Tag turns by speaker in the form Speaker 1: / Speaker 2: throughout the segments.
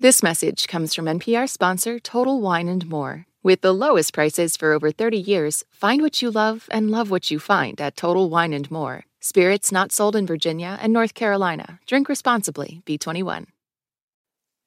Speaker 1: This message comes from NPR sponsor Total Wine and More. With the lowest prices for over 30 years, find what you love and love what you find at Total Wine and More. Spirits not sold in Virginia and North Carolina. Drink responsibly. B21.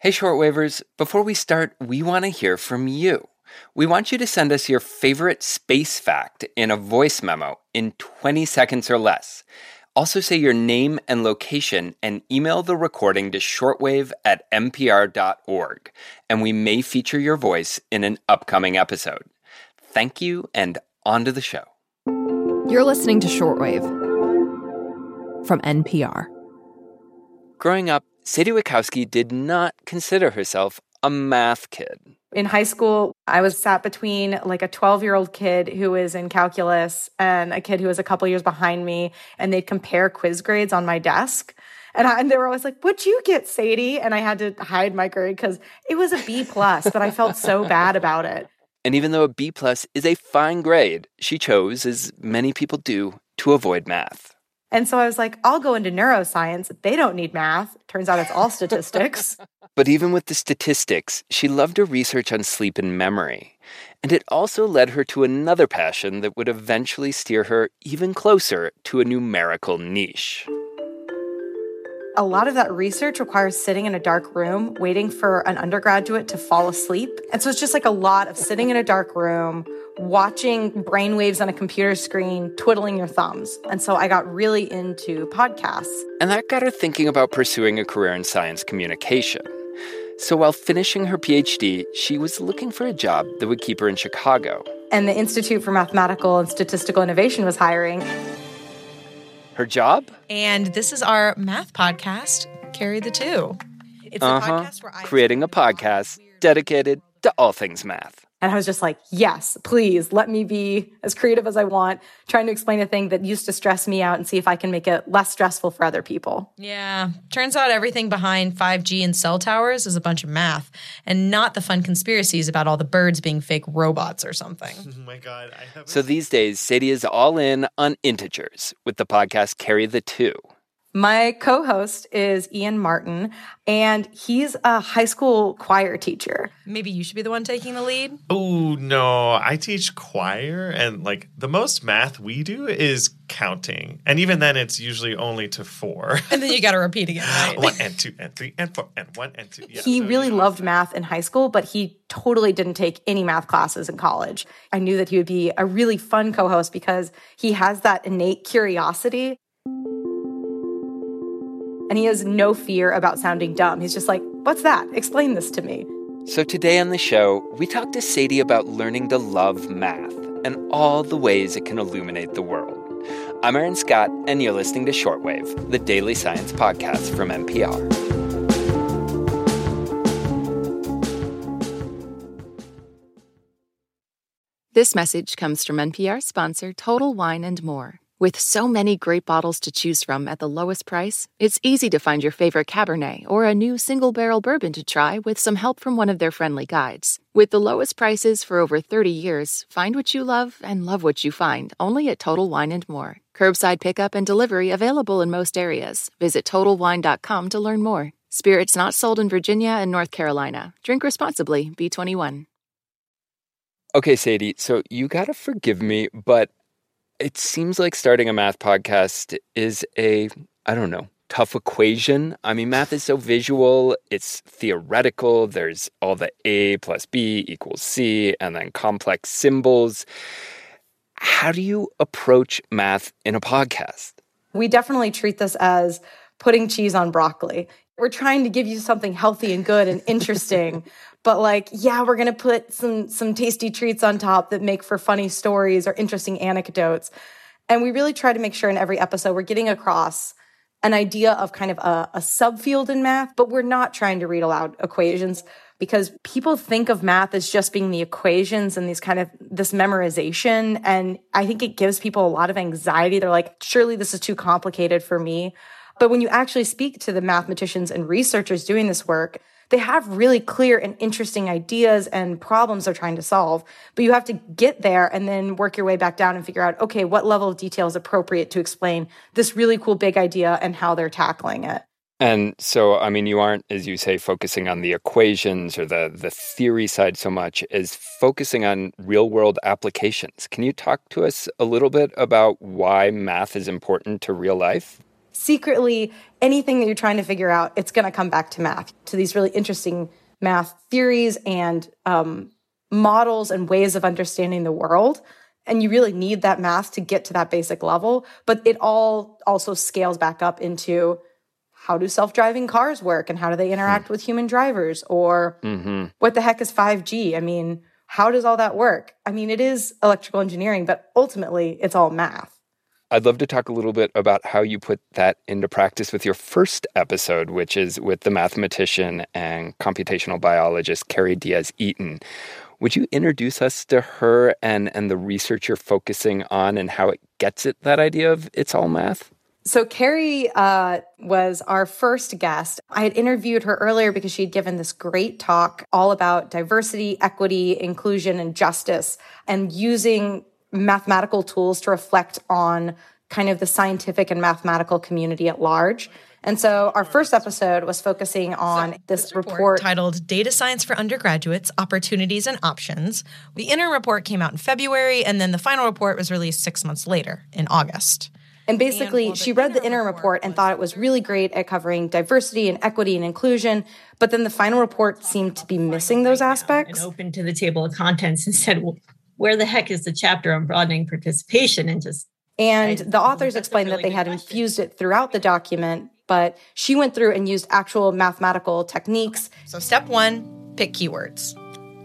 Speaker 2: Hey, shortwavers, before we start, we want to hear from you. We want you to send us your favorite space fact in a voice memo in 20 seconds or less. Also, say your name and location and email the recording to shortwave at npr.org, and we may feature your voice in an upcoming episode. Thank you, and on to the show.
Speaker 3: You're listening to Shortwave from NPR.
Speaker 2: Growing up, Sadie Witkowski did not consider herself a math kid.
Speaker 4: In high school, I was sat between like a 12 year old kid who was in calculus and a kid who was a couple years behind me, and they'd compare quiz grades on my desk. And, I, and they were always like, "What'd you get, Sadie?" And I had to hide my grade because it was a B plus, but I felt so bad about it.
Speaker 2: And even though a B plus is a fine grade, she chose, as many people do, to avoid math.
Speaker 4: And so I was like, I'll go into neuroscience. They don't need math. Turns out it's all statistics.
Speaker 2: But even with the statistics, she loved her research on sleep and memory. And it also led her to another passion that would eventually steer her even closer to a numerical niche.
Speaker 4: A lot of that research requires sitting in a dark room, waiting for an undergraduate to fall asleep. And so it's just like a lot of sitting in a dark room, watching brainwaves on a computer screen, twiddling your thumbs. And so I got really into podcasts.
Speaker 2: And that got her thinking about pursuing a career in science communication. So while finishing her PhD, she was looking for a job that would keep her in Chicago.
Speaker 4: And the Institute for Mathematical and Statistical Innovation was hiring.
Speaker 2: Her job?
Speaker 5: And this is our math podcast, Carry the Two. It's
Speaker 2: Uh huh. Creating a podcast dedicated to all things math.
Speaker 4: And I was just like, yes, please let me be as creative as I want, trying to explain a thing that used to stress me out and see if I can make it less stressful for other people.
Speaker 5: Yeah. Turns out everything behind 5G and cell towers is a bunch of math and not the fun conspiracies about all the birds being fake robots or something.
Speaker 6: Oh my god, I
Speaker 2: So these days, Sadie is all in on integers with the podcast Carry the Two.
Speaker 4: My co host is Ian Martin, and he's a high school choir teacher.
Speaker 5: Maybe you should be the one taking the lead.
Speaker 6: Oh no, I teach choir and like the most math we do is counting. And even then it's usually only to 4.
Speaker 5: And then you got to repeat again, right?
Speaker 6: one and two and three and four and one and two. Yeah,
Speaker 4: he
Speaker 6: so,
Speaker 4: really
Speaker 6: you know,
Speaker 4: loved math in high school, but he totally didn't take any math classes in college. I knew that he would be a really fun co host because he has that innate curiosity. And he has no fear about sounding dumb. He's just like, What's that? Explain this to me.
Speaker 2: So today on the show, we talked to Sadie about learning to love math and all the ways it can illuminate the world. I'm Aaron Scott, and you're listening to Shortwave, the daily science podcast from NPR.
Speaker 1: This message comes from NPR sponsor Total Wine and More. With so many great bottles to choose from at the lowest price, it's easy to find your favorite Cabernet or a new single barrel bourbon to try with some help from one of their friendly guides. With the lowest prices for over 30 years, find what you love and love what you find only at Total Wine and More. Curbside pickup and delivery available in most areas. Visit TotalWine.com to learn more. Spirits not sold in Virginia and North Carolina. Drink responsibly. B21.
Speaker 2: Okay, Sadie, so you gotta forgive me, but it seems like starting a math podcast is a, I don't know, tough equation. I mean, math is so visual, it's theoretical. There's all the A plus B equals C, and then complex symbols. How do you approach math in a podcast?
Speaker 4: We definitely treat this as putting cheese on broccoli. We're trying to give you something healthy and good and interesting. but like, yeah, we're going to put some some tasty treats on top that make for funny stories or interesting anecdotes. And we really try to make sure in every episode we're getting across an idea of kind of a, a subfield in math, but we're not trying to read aloud equations because people think of math as just being the equations and these kind of this memorization. And I think it gives people a lot of anxiety. They're like, surely this is too complicated for me. But when you actually speak to the mathematicians and researchers doing this work, they have really clear and interesting ideas and problems they're trying to solve. But you have to get there and then work your way back down and figure out, okay, what level of detail is appropriate to explain this really cool big idea and how they're tackling it.
Speaker 2: And so, I mean, you aren't, as you say, focusing on the equations or the, the theory side so much as focusing on real world applications. Can you talk to us a little bit about why math is important to real life?
Speaker 4: Secretly, anything that you're trying to figure out, it's going to come back to math, to these really interesting math theories and um, models and ways of understanding the world. And you really need that math to get to that basic level. But it all also scales back up into how do self-driving cars work and how do they interact mm. with human drivers or mm-hmm. what the heck is 5g i mean how does all that work i mean it is electrical engineering but ultimately it's all math
Speaker 2: I'd love to talk a little bit about how you put that into practice with your first episode, which is with the mathematician and computational biologist Carrie Diaz Eaton. Would you introduce us to her and, and the research you're focusing on and how it gets at that idea of it's all math?
Speaker 4: So, Carrie uh, was our first guest. I had interviewed her earlier because she had given this great talk all about diversity, equity, inclusion, and justice, and using mathematical tools to reflect on kind of the scientific and mathematical community at large. And so our first episode was focusing on so, this, this report, report,
Speaker 5: titled Data Science for Undergraduates Opportunities and Options. The interim report came out in February, and then the final report was released six months later in August.
Speaker 4: And basically, and, she read the interim report and thought it was really great at covering diversity and equity and inclusion. But then the final report seemed to be missing those aspects.
Speaker 7: And opened to the table of contents and said, well, where the heck is the chapter on broadening participation? And just.
Speaker 4: And I, the authors explained really that they had question. infused it throughout the document, but she went through and used actual mathematical techniques.
Speaker 5: So, step one pick keywords.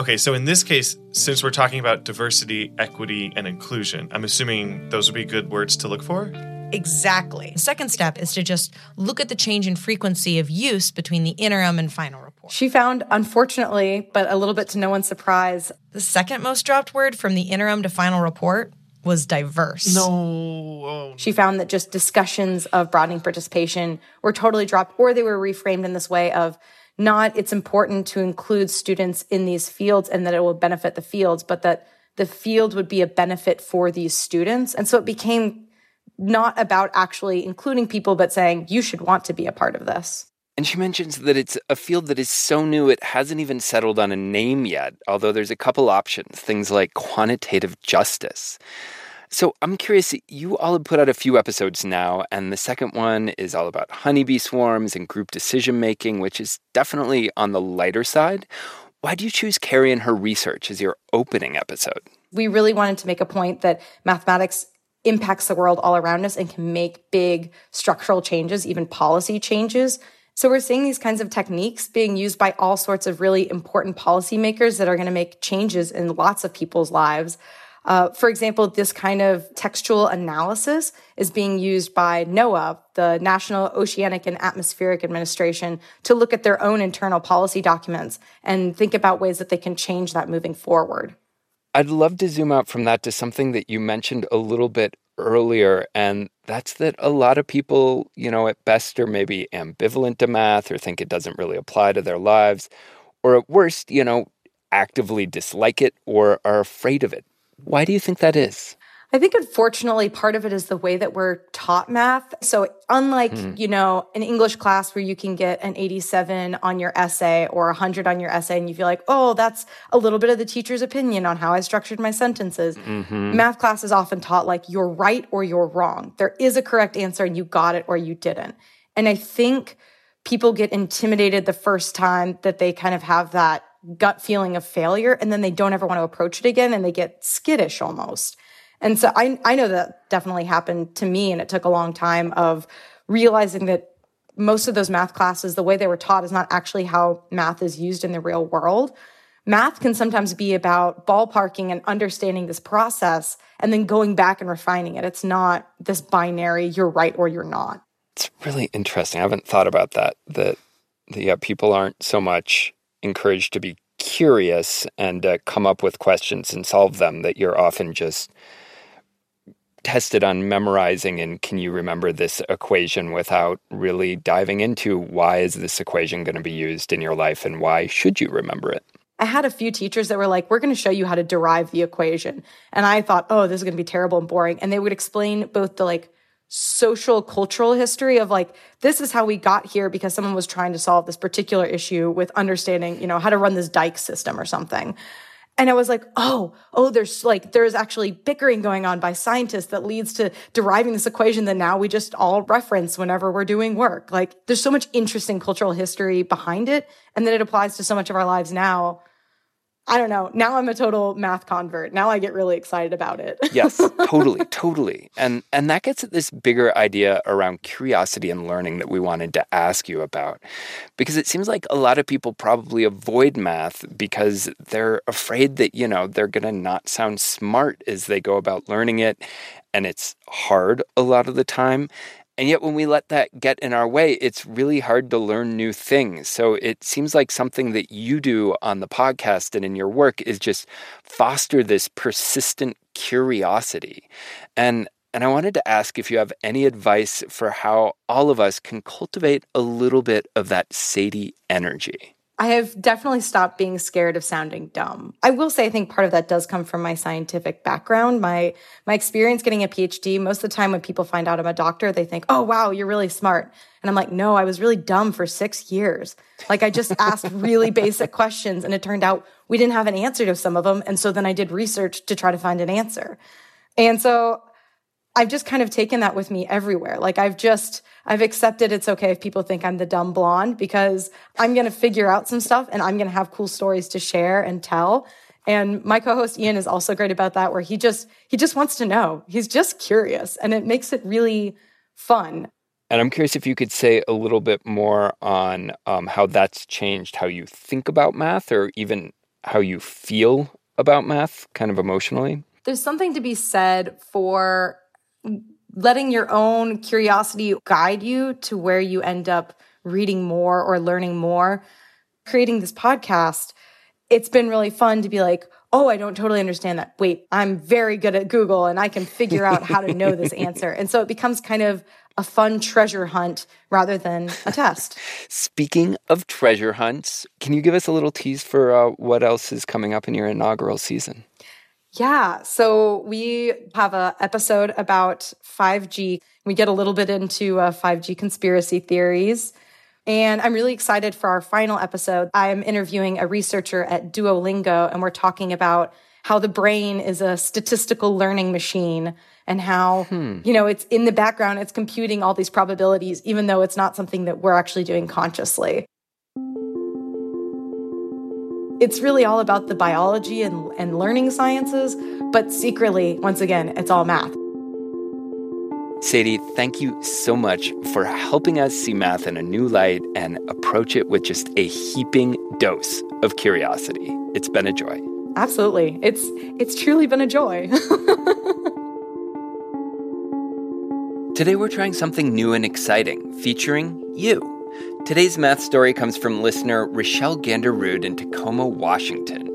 Speaker 6: Okay, so in this case, since we're talking about diversity, equity, and inclusion, I'm assuming those would be good words to look for?
Speaker 5: Exactly. The second step is to just look at the change in frequency of use between the interim and final report.
Speaker 4: She found, unfortunately, but a little bit to no one's surprise,
Speaker 5: the second most dropped word from the interim to final report was diverse.
Speaker 6: No. Oh.
Speaker 4: She found that just discussions of broadening participation were totally dropped, or they were reframed in this way of not it's important to include students in these fields and that it will benefit the fields, but that the field would be a benefit for these students. And so it became not about actually including people, but saying you should want to be a part of this.
Speaker 2: And she mentions that it's a field that is so new it hasn't even settled on a name yet, although there's a couple options, things like quantitative justice. So I'm curious, you all have put out a few episodes now, and the second one is all about honeybee swarms and group decision making, which is definitely on the lighter side. Why do you choose Carrie and her research as your opening episode?
Speaker 4: We really wanted to make a point that mathematics impacts the world all around us and can make big structural changes, even policy changes. So we're seeing these kinds of techniques being used by all sorts of really important policymakers that are going to make changes in lots of people's lives. Uh, for example, this kind of textual analysis is being used by NOAA, the National Oceanic and Atmospheric Administration, to look at their own internal policy documents and think about ways that they can change that moving forward.
Speaker 2: I'd love to zoom out from that to something that you mentioned a little bit earlier, and that's that a lot of people, you know, at best are maybe ambivalent to math or think it doesn't really apply to their lives, or at worst, you know, actively dislike it or are afraid of it. Why do you think that is?
Speaker 4: I think unfortunately part of it is the way that we're taught math. So unlike, mm. you know, an English class where you can get an 87 on your essay or 100 on your essay and you feel like, "Oh, that's a little bit of the teacher's opinion on how I structured my sentences." Mm-hmm. Math class is often taught like you're right or you're wrong. There is a correct answer and you got it or you didn't. And I think people get intimidated the first time that they kind of have that gut feeling of failure and then they don't ever want to approach it again and they get skittish almost. And so I, I know that definitely happened to me and it took a long time of realizing that most of those math classes, the way they were taught is not actually how math is used in the real world. Math can sometimes be about ballparking and understanding this process and then going back and refining it. It's not this binary, you're right or you're not.
Speaker 2: It's really interesting. I haven't thought about that, that yeah, people aren't so much encouraged to be curious and uh, come up with questions and solve them, that you're often just tested on memorizing and can you remember this equation without really diving into why is this equation going to be used in your life and why should you remember it?
Speaker 4: I had a few teachers that were like, we're going to show you how to derive the equation. And I thought, oh, this is going to be terrible and boring. And they would explain both the like social cultural history of like this is how we got here because someone was trying to solve this particular issue with understanding you know how to run this dike system or something and i was like oh oh there's like there's actually bickering going on by scientists that leads to deriving this equation that now we just all reference whenever we're doing work. Like there's so much interesting cultural history behind it and then it applies to so much of our lives now I don't know. Now I'm a total math convert. Now I get really excited about it.
Speaker 2: yes, totally, totally. And and that gets at this bigger idea around curiosity and learning that we wanted to ask you about. Because it seems like a lot of people probably avoid math because they're afraid that, you know, they're going to not sound smart as they go about learning it and it's hard a lot of the time. And yet, when we let that get in our way, it's really hard to learn new things. So it seems like something that you do on the podcast and in your work is just foster this persistent curiosity. And and I wanted to ask if you have any advice for how all of us can cultivate a little bit of that Sadie energy.
Speaker 4: I have definitely stopped being scared of sounding dumb. I will say I think part of that does come from my scientific background. My my experience getting a PhD, most of the time when people find out I'm a doctor, they think, "Oh, wow, you're really smart." And I'm like, "No, I was really dumb for 6 years." Like I just asked really basic questions and it turned out we didn't have an answer to some of them, and so then I did research to try to find an answer. And so I've just kind of taken that with me everywhere. Like I've just, I've accepted it's okay if people think I'm the dumb blonde because I'm going to figure out some stuff and I'm going to have cool stories to share and tell. And my co-host Ian is also great about that where he just, he just wants to know. He's just curious and it makes it really fun.
Speaker 2: And I'm curious if you could say a little bit more on um, how that's changed how you think about math or even how you feel about math, kind of emotionally.
Speaker 4: There's something to be said for letting your own curiosity guide you to where you end up reading more or learning more. Creating this podcast, it's been really fun to be like, oh, I don't totally understand that. Wait, I'm very good at Google and I can figure out how to know this answer. And so it becomes kind of a fun treasure hunt rather than a test.
Speaker 2: Speaking of treasure hunts, can you give us a little tease for uh, what else is coming up in your inaugural season?
Speaker 4: Yeah. So we have a episode about 5G. We get a little bit into uh, 5G conspiracy theories. And I'm really excited for our final episode. I'm interviewing a researcher at Duolingo, and we're talking about how the brain is a statistical learning machine and how, hmm. you know, it's in the background, it's computing all these probabilities, even though it's not something that we're actually doing consciously it's really all about the biology and, and learning sciences, but secretly, once again, it's all math.
Speaker 2: Sadie, thank you so much for helping us see math in a new light and approach it with just a heaping dose of curiosity. It's been a joy.
Speaker 4: Absolutely. It's it's truly been a joy.
Speaker 2: Today we're trying something new and exciting, featuring you. Today's math story comes from listener Rochelle Ganderud in Tacoma, Washington,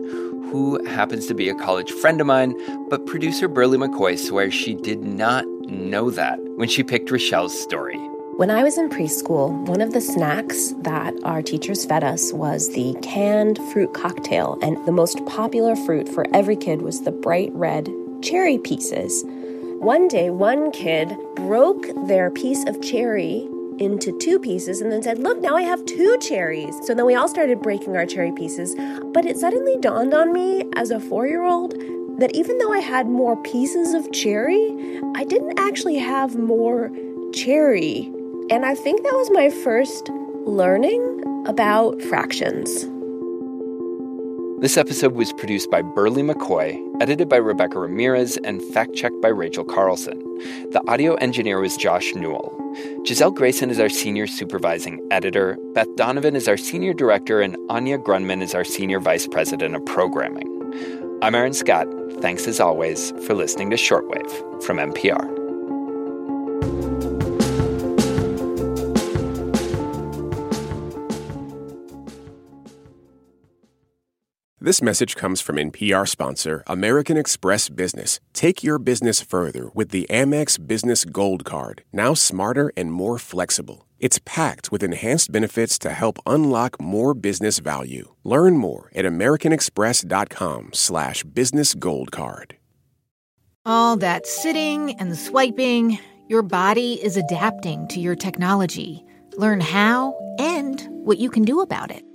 Speaker 2: who happens to be a college friend of mine, but producer Burley McCoy swears she did not know that when she picked Rochelle's story.
Speaker 8: When I was in preschool, one of the snacks that our teachers fed us was the canned fruit cocktail, and the most popular fruit for every kid was the bright red cherry pieces. One day, one kid broke their piece of cherry into two pieces and then said, Look, now I have two cherries. So then we all started breaking our cherry pieces. But it suddenly dawned on me as a four year old that even though I had more pieces of cherry, I didn't actually have more cherry. And I think that was my first learning about fractions.
Speaker 2: This episode was produced by Burley McCoy, edited by Rebecca Ramirez, and fact checked by Rachel Carlson. The audio engineer was Josh Newell. Gisele Grayson is our senior supervising editor, Beth Donovan is our senior director, and Anya Grundmann is our senior vice president of programming. I'm Aaron Scott. Thanks as always for listening to Shortwave from NPR.
Speaker 9: This message comes from NPR sponsor American Express Business. Take your business further with the Amex Business Gold Card, now smarter and more flexible. It's packed with enhanced benefits to help unlock more business value. Learn more at americanexpress.com slash business gold card.
Speaker 10: All that sitting and swiping Your body is adapting to your technology. Learn how and what you can do about it.